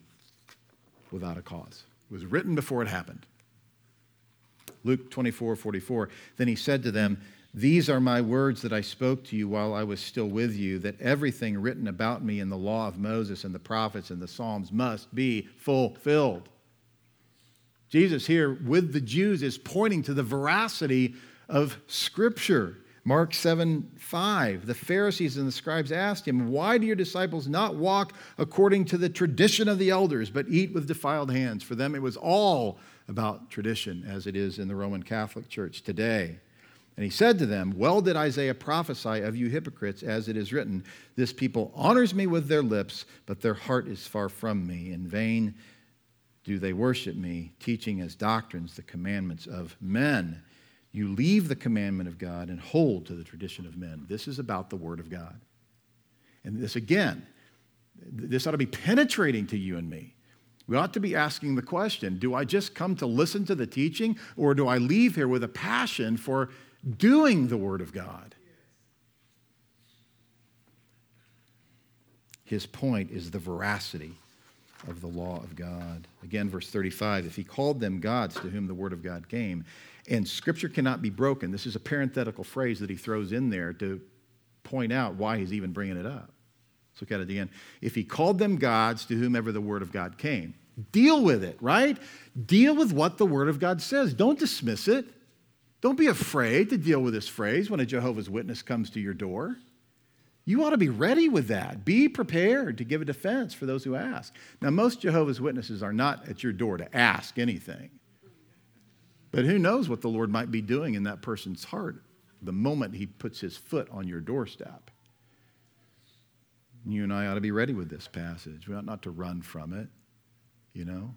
without a cause. It was written before it happened. Luke 24 44. Then he said to them, these are my words that I spoke to you while I was still with you, that everything written about me in the law of Moses and the prophets and the Psalms must be fulfilled. Jesus here with the Jews is pointing to the veracity of Scripture. Mark 7 5. The Pharisees and the scribes asked him, Why do your disciples not walk according to the tradition of the elders, but eat with defiled hands? For them, it was all about tradition, as it is in the Roman Catholic Church today. And he said to them, Well did Isaiah prophesy of you hypocrites, as it is written, This people honors me with their lips, but their heart is far from me. In vain do they worship me, teaching as doctrines the commandments of men. You leave the commandment of God and hold to the tradition of men. This is about the Word of God. And this, again, this ought to be penetrating to you and me. We ought to be asking the question do I just come to listen to the teaching, or do I leave here with a passion for doing the Word of God. His point is the veracity of the law of God. Again, verse 35 if he called them gods to whom the Word of God came, and Scripture cannot be broken, this is a parenthetical phrase that he throws in there to point out why he's even bringing it up. Let's look at it again. If he called them gods to whomever the Word of God came, deal with it, right? Deal with what the Word of God says. Don't dismiss it. Don't be afraid to deal with this phrase when a Jehovah's Witness comes to your door. You ought to be ready with that. Be prepared to give a defense for those who ask. Now, most Jehovah's Witnesses are not at your door to ask anything. But who knows what the Lord might be doing in that person's heart the moment he puts his foot on your doorstep. You and I ought to be ready with this passage. We ought not to run from it, you know.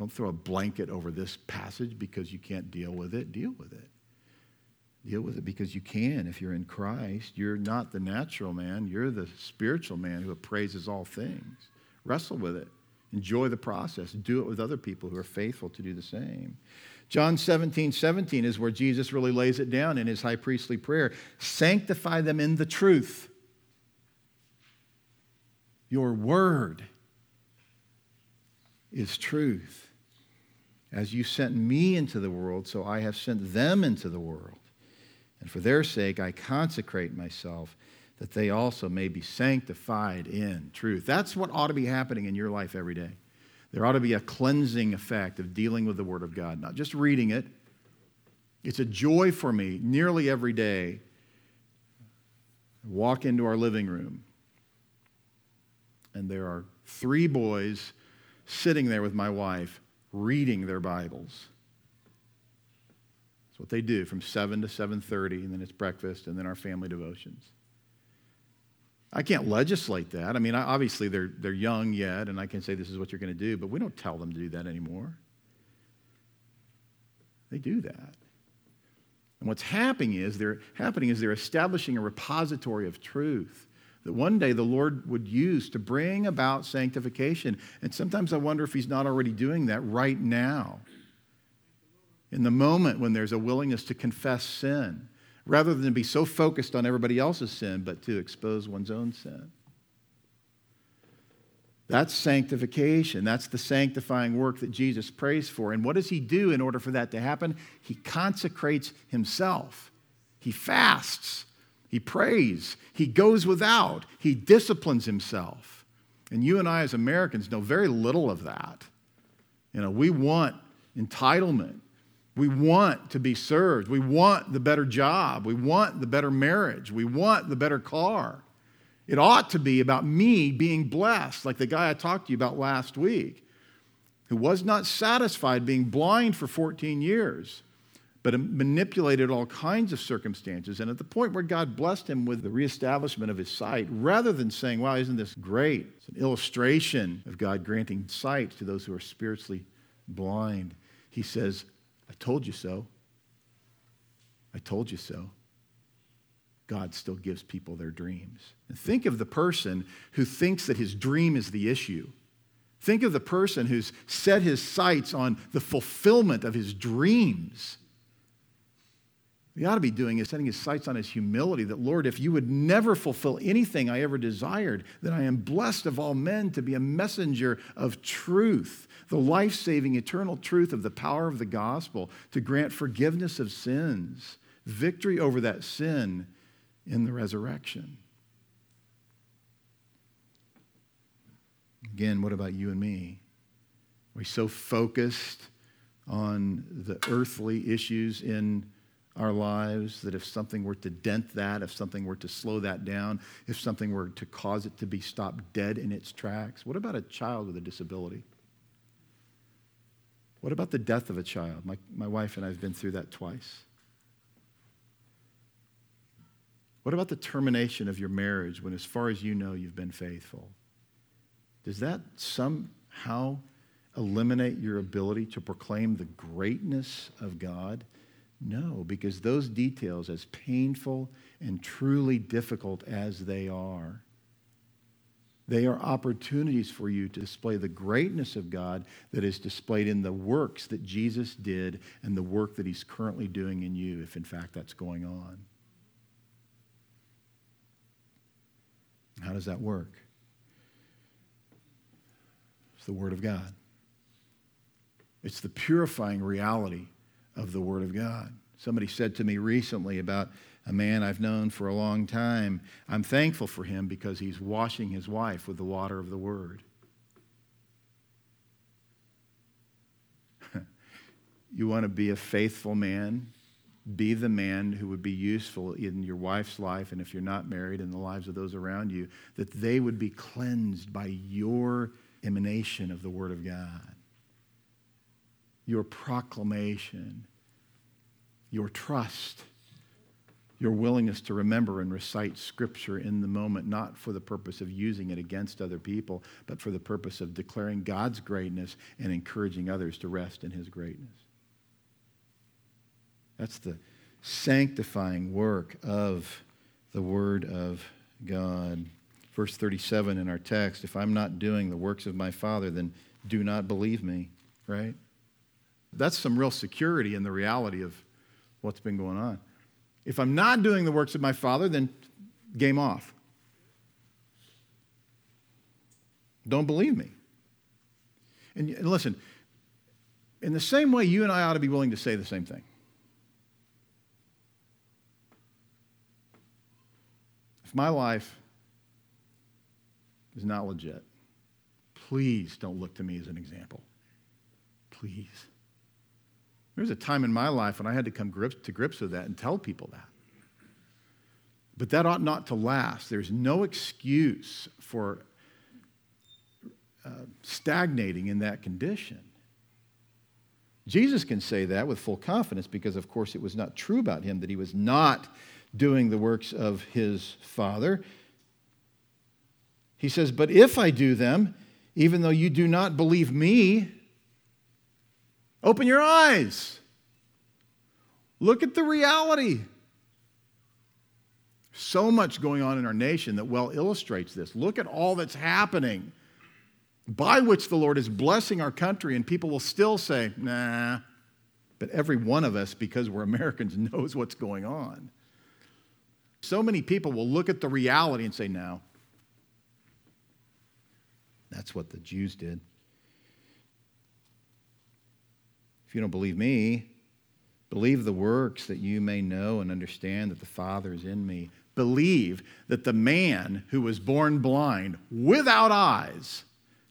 Don't throw a blanket over this passage because you can't deal with it. Deal with it. Deal with it because you can. If you're in Christ, you're not the natural man, you're the spiritual man who appraises all things. Wrestle with it. Enjoy the process. Do it with other people who are faithful to do the same. John 17, 17 is where Jesus really lays it down in his high priestly prayer. Sanctify them in the truth. Your word is truth. As you sent me into the world, so I have sent them into the world. And for their sake, I consecrate myself that they also may be sanctified in truth. That's what ought to be happening in your life every day. There ought to be a cleansing effect of dealing with the Word of God, not just reading it. It's a joy for me nearly every day. walk into our living room, and there are three boys sitting there with my wife reading their Bibles. That's what they do from 7 to 7:30 and then it's breakfast and then our family devotions. I can't legislate that. I mean, obviously they're, they're young yet, and I can say this is what you're going to do, but we don't tell them to do that anymore. They do that. And what's happening is they're happening is they're establishing a repository of truth that one day the Lord would use to bring about sanctification. And sometimes I wonder if He's not already doing that right now. In the moment when there's a willingness to confess sin, rather than be so focused on everybody else's sin, but to expose one's own sin. That's sanctification. That's the sanctifying work that Jesus prays for. And what does he do in order for that to happen? He consecrates himself. He fasts. He prays. He goes without. He disciplines himself. And you and I, as Americans, know very little of that. You know, we want entitlement. We want to be served. We want the better job. We want the better marriage. We want the better car. It ought to be about me being blessed, like the guy I talked to you about last week, who was not satisfied being blind for 14 years, but manipulated all kinds of circumstances. And at the point where God blessed him with the reestablishment of his sight, rather than saying, Wow, isn't this great? It's an illustration of God granting sight to those who are spiritually blind. He says, I told you so. I told you so. God still gives people their dreams. And think of the person who thinks that his dream is the issue. Think of the person who's set his sights on the fulfillment of his dreams. He ought to be doing is setting his sights on his humility that, Lord, if you would never fulfill anything I ever desired, then I am blessed of all men to be a messenger of truth, the life saving, eternal truth of the power of the gospel, to grant forgiveness of sins, victory over that sin, in the resurrection. Again, what about you and me? Are we so focused on the earthly issues in our lives that if something were to dent that, if something were to slow that down, if something were to cause it to be stopped dead in its tracks? What about a child with a disability? What about the death of a child? My, my wife and I have been through that twice. What about the termination of your marriage when, as far as you know, you've been faithful? Does that somehow eliminate your ability to proclaim the greatness of God? No, because those details, as painful and truly difficult as they are, they are opportunities for you to display the greatness of God that is displayed in the works that Jesus did and the work that he's currently doing in you, if in fact that's going on. How does that work? It's the Word of God. It's the purifying reality of the Word of God. Somebody said to me recently about a man I've known for a long time, I'm thankful for him because he's washing his wife with the water of the Word. you want to be a faithful man? be the man who would be useful in your wife's life, and if you're not married, in the lives of those around you, that they would be cleansed by your emanation of the Word of God, your proclamation, your trust, your willingness to remember and recite Scripture in the moment, not for the purpose of using it against other people, but for the purpose of declaring God's greatness and encouraging others to rest in His greatness. That's the sanctifying work of the Word of God. Verse 37 in our text if I'm not doing the works of my Father, then do not believe me, right? That's some real security in the reality of what's been going on. If I'm not doing the works of my Father, then game off. Don't believe me. And, and listen, in the same way, you and I ought to be willing to say the same thing. If my life is not legit, please don't look to me as an example. Please. There was a time in my life when I had to come grips, to grips with that and tell people that. But that ought not to last. There's no excuse for uh, stagnating in that condition. Jesus can say that with full confidence because, of course, it was not true about him that he was not doing the works of his Father. He says, But if I do them, even though you do not believe me, open your eyes. Look at the reality. So much going on in our nation that well illustrates this. Look at all that's happening by which the Lord is blessing our country, and people will still say, nah. But every one of us, because we're Americans, knows what's going on. So many people will look at the reality and say, no. That's what the Jews did. If you don't believe me, believe the works that you may know and understand that the Father is in me. Believe that the man who was born blind, without eyes,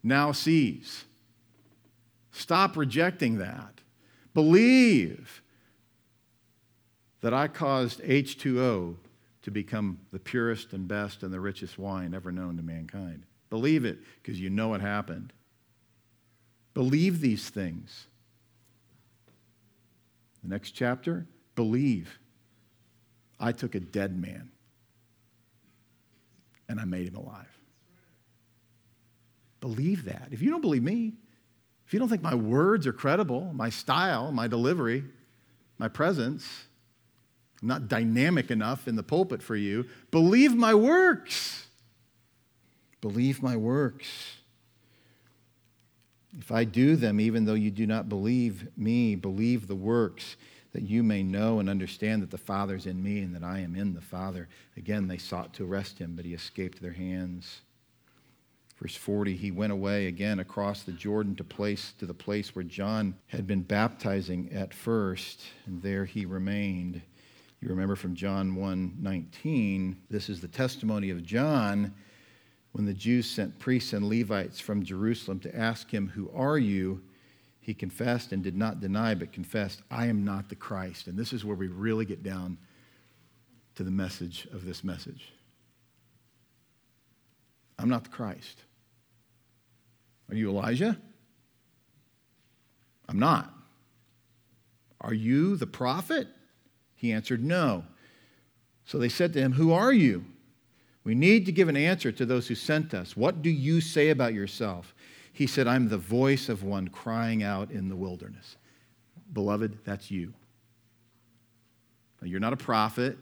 now sees. Stop rejecting that. Believe that I caused H2O to become the purest and best and the richest wine ever known to mankind. Believe it because you know it happened. Believe these things. The next chapter, believe. I took a dead man and I made him alive. Believe that. If you don't believe me, if you don't think my words are credible, my style, my delivery, my presence, I'm not dynamic enough in the pulpit for you, believe my works. Believe my works. If I do them, even though you do not believe me, believe the works, that you may know and understand that the Father's in me and that I am in the Father. Again, they sought to arrest him, but he escaped their hands. Verse 40, he went away again across the Jordan to place to the place where John had been baptizing at first, and there he remained. You remember from John 1 19, this is the testimony of John when the Jews sent priests and Levites from Jerusalem to ask him, Who are you? He confessed and did not deny, but confessed, I am not the Christ. And this is where we really get down to the message of this message. I'm not the Christ. Are you Elijah? I'm not. Are you the prophet? He answered, No. So they said to him, Who are you? We need to give an answer to those who sent us. What do you say about yourself? He said, I'm the voice of one crying out in the wilderness. Beloved, that's you. Now, you're not a prophet,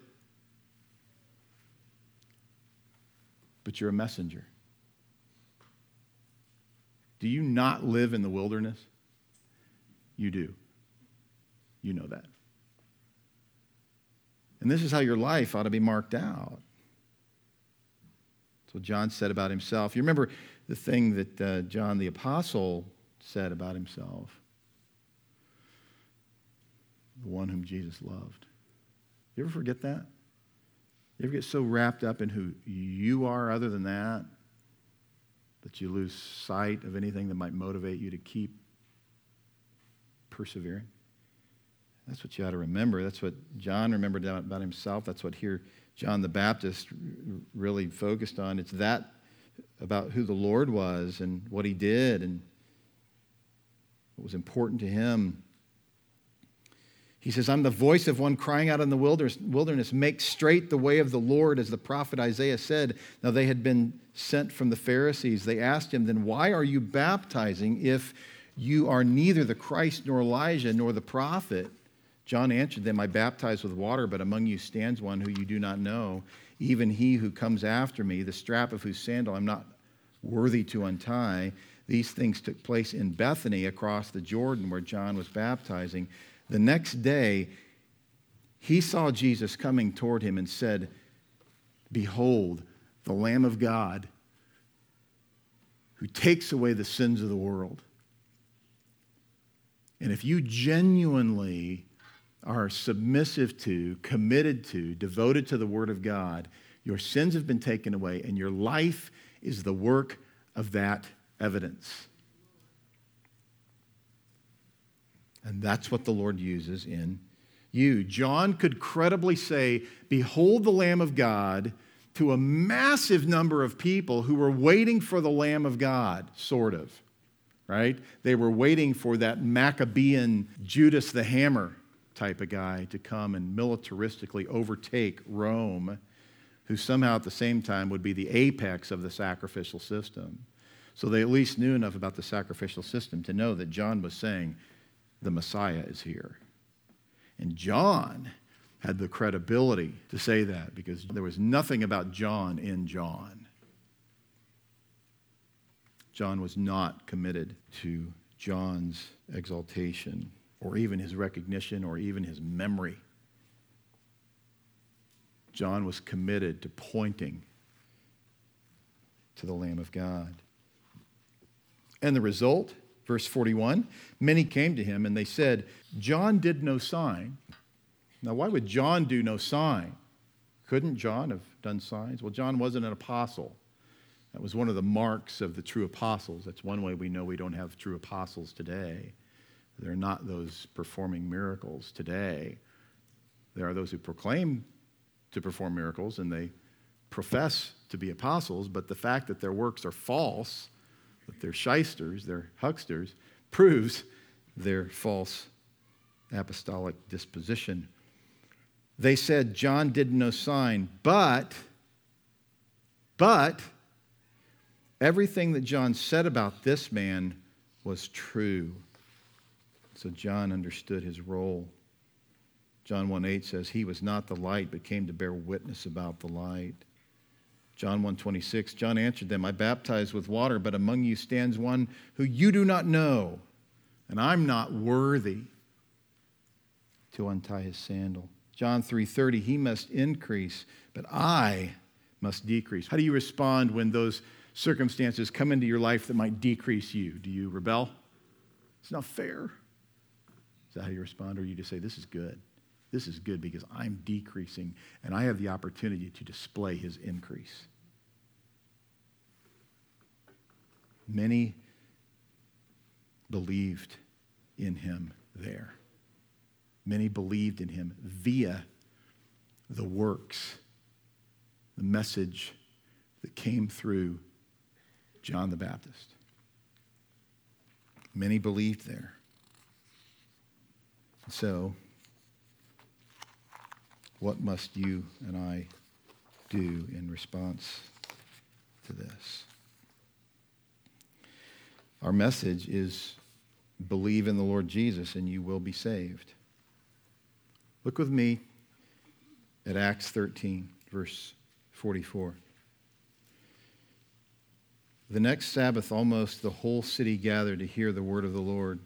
but you're a messenger. Do you not live in the wilderness? You do. You know that. And this is how your life ought to be marked out. That's what John said about himself. You remember the thing that uh, John the Apostle said about himself the one whom Jesus loved. You ever forget that? You ever get so wrapped up in who you are other than that that you lose sight of anything that might motivate you to keep persevering? That's what you ought to remember. That's what John remembered about himself. That's what here John the Baptist really focused on. It's that about who the Lord was and what he did and what was important to him. He says, I'm the voice of one crying out in the wilderness, make straight the way of the Lord, as the prophet Isaiah said. Now they had been sent from the Pharisees. They asked him, Then why are you baptizing if you are neither the Christ nor Elijah nor the prophet? John answered them, I baptize with water, but among you stands one who you do not know, even he who comes after me, the strap of whose sandal I'm not worthy to untie. These things took place in Bethany across the Jordan where John was baptizing. The next day, he saw Jesus coming toward him and said, Behold, the Lamb of God who takes away the sins of the world. And if you genuinely are submissive to, committed to, devoted to the Word of God, your sins have been taken away, and your life is the work of that evidence. And that's what the Lord uses in you. John could credibly say, Behold the Lamb of God to a massive number of people who were waiting for the Lamb of God, sort of. right? They were waiting for that Maccabean Judas the Hammer type of guy to come and militaristically overtake Rome, who somehow at the same time would be the apex of the sacrificial system. So they at least knew enough about the sacrificial system to know that John was saying, the Messiah is here. And John had the credibility to say that because there was nothing about John in John. John was not committed to John's exaltation or even his recognition or even his memory. John was committed to pointing to the Lamb of God. And the result, verse 41 many came to him and they said, John did no sign. Now, why would John do no sign? Couldn't John have done signs? Well, John wasn't an apostle. That was one of the marks of the true apostles. That's one way we know we don't have true apostles today. They're not those performing miracles today. There are those who proclaim to perform miracles and they profess to be apostles, but the fact that their works are false that they're shysters, they're hucksters, proves their false apostolic disposition. They said John did no sign, but, but, everything that John said about this man was true. So John understood his role. John 1 8 says, He was not the light, but came to bear witness about the light. John 1:26 John answered them I baptize with water but among you stands one who you do not know and I'm not worthy to untie his sandal. John 3:30 He must increase but I must decrease. How do you respond when those circumstances come into your life that might decrease you? Do you rebel? It's not fair. That how you respond or you just say this is good? This is good because I'm decreasing and I have the opportunity to display his increase. Many believed in him there. Many believed in him via the works, the message that came through John the Baptist. Many believed there. So, what must you and I do in response to this? Our message is believe in the Lord Jesus and you will be saved. Look with me at Acts 13, verse 44. The next Sabbath, almost the whole city gathered to hear the word of the Lord.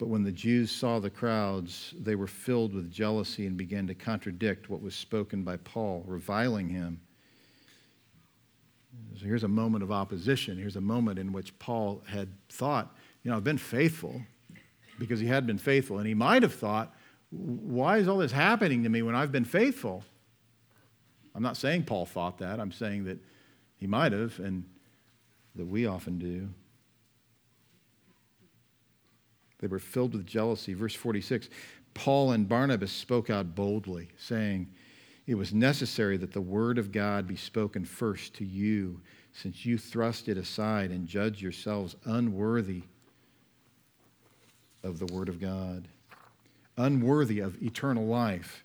But when the Jews saw the crowds, they were filled with jealousy and began to contradict what was spoken by Paul, reviling him. So here's a moment of opposition. Here's a moment in which Paul had thought, you know, I've been faithful because he had been faithful. And he might have thought, why is all this happening to me when I've been faithful? I'm not saying Paul thought that. I'm saying that he might have, and that we often do. They were filled with jealousy. Verse 46 Paul and Barnabas spoke out boldly, saying, It was necessary that the word of God be spoken first to you, since you thrust it aside and judge yourselves unworthy of the word of God, unworthy of eternal life.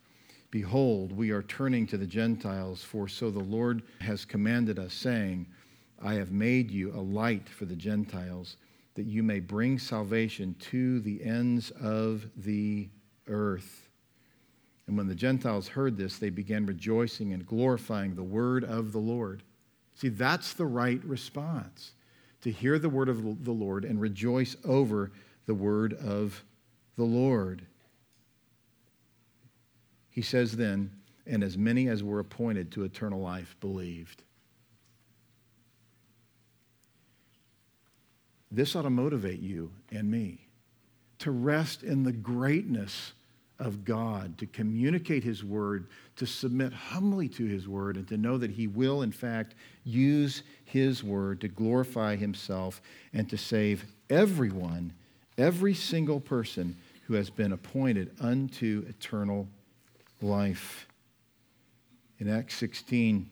Behold, we are turning to the Gentiles, for so the Lord has commanded us, saying, I have made you a light for the Gentiles that you may bring salvation to the ends of the earth. And when the Gentiles heard this, they began rejoicing and glorifying the word of the Lord. See, that's the right response to hear the word of the Lord and rejoice over the word of the Lord. He says then, and as many as were appointed to eternal life believed. This ought to motivate you and me to rest in the greatness of God, to communicate His word, to submit humbly to His word, and to know that He will, in fact, use His word to glorify Himself and to save everyone, every single person who has been appointed unto eternal life. In Acts 16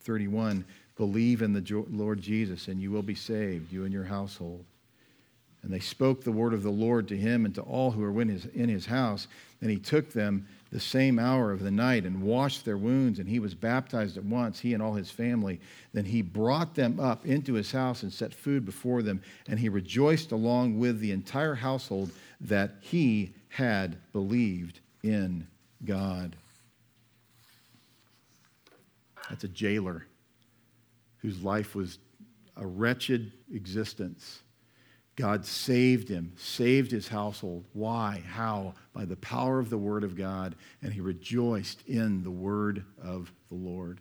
31, Believe in the Lord Jesus, and you will be saved, you and your household. And they spoke the word of the Lord to him and to all who were in his, house. And he took them the same hour of the night and washed their wounds, and he was baptized at once, he and all his family. Then he brought them up into his house and set food before them, and he rejoiced along with the entire household that he had believed in God. That's a jailer whose life was a wretched existence God saved him, saved his household. Why? How? By the power of the Word of God, and he rejoiced in the Word of the Lord.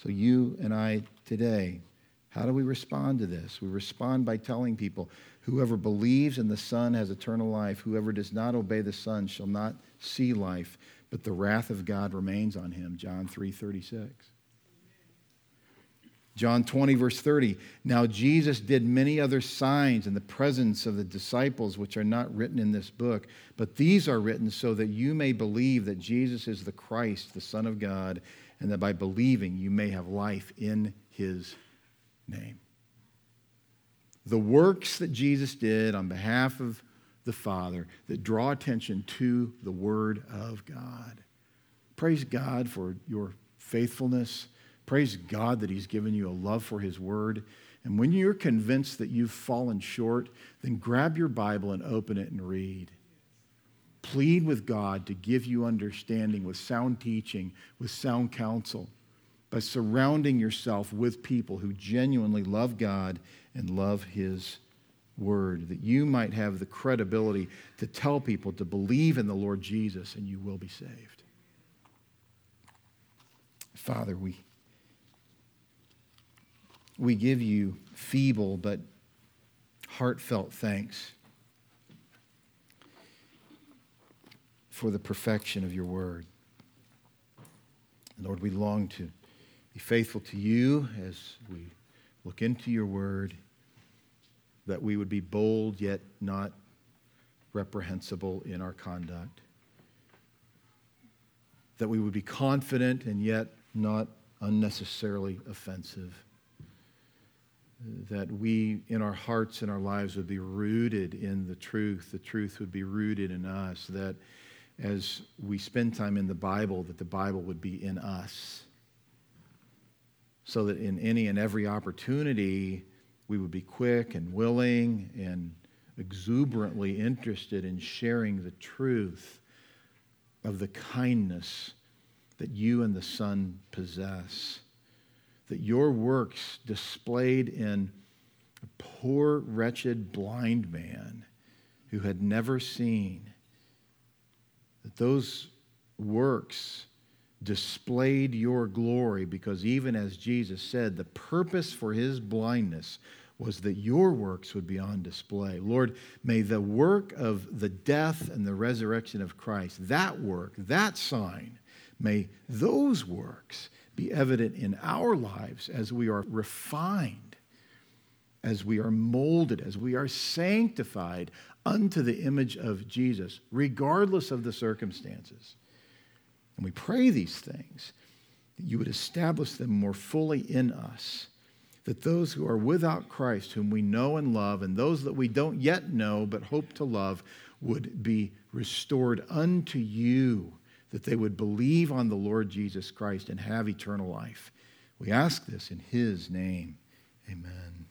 So, you and I today, how do we respond to this? We respond by telling people whoever believes in the Son has eternal life. Whoever does not obey the Son shall not see life, but the wrath of God remains on him. John 3 36. John 20, verse 30. Now Jesus did many other signs in the presence of the disciples, which are not written in this book, but these are written so that you may believe that Jesus is the Christ, the Son of God, and that by believing you may have life in his name. The works that Jesus did on behalf of the Father that draw attention to the Word of God. Praise God for your faithfulness Praise God that He's given you a love for His Word. And when you're convinced that you've fallen short, then grab your Bible and open it and read. Plead with God to give you understanding with sound teaching, with sound counsel, by surrounding yourself with people who genuinely love God and love His Word, that you might have the credibility to tell people to believe in the Lord Jesus and you will be saved. Father, we we give you feeble but heartfelt thanks for the perfection of your word. Lord, we long to be faithful to you as we look into your word, that we would be bold yet not reprehensible in our conduct, that we would be confident and yet not unnecessarily offensive that we, in our hearts and our lives, would be rooted in the truth. The truth would be rooted in us. That as we spend time in the Bible, that the Bible would be in us. So that in any and every opportunity, we would be quick and willing and exuberantly interested in sharing the truth of the kindness that you and the Son possess that your works displayed in a poor, wretched, blind man who had never seen, that those works displayed your glory because even as Jesus said, the purpose for his blindness was that your works would be on display. Lord, may the work of the death and the resurrection of Christ, that work, that sign, may those works be evident in our lives as we are refined, as we are molded, as we are sanctified unto the image of Jesus, regardless of the circumstances. And we pray these things that you would establish them more fully in us. That those who are without Christ, whom we know and love, and those that we don't yet know but hope to love, would be restored unto you that they would believe on the Lord Jesus Christ and have eternal life. We ask this in his name. Amen.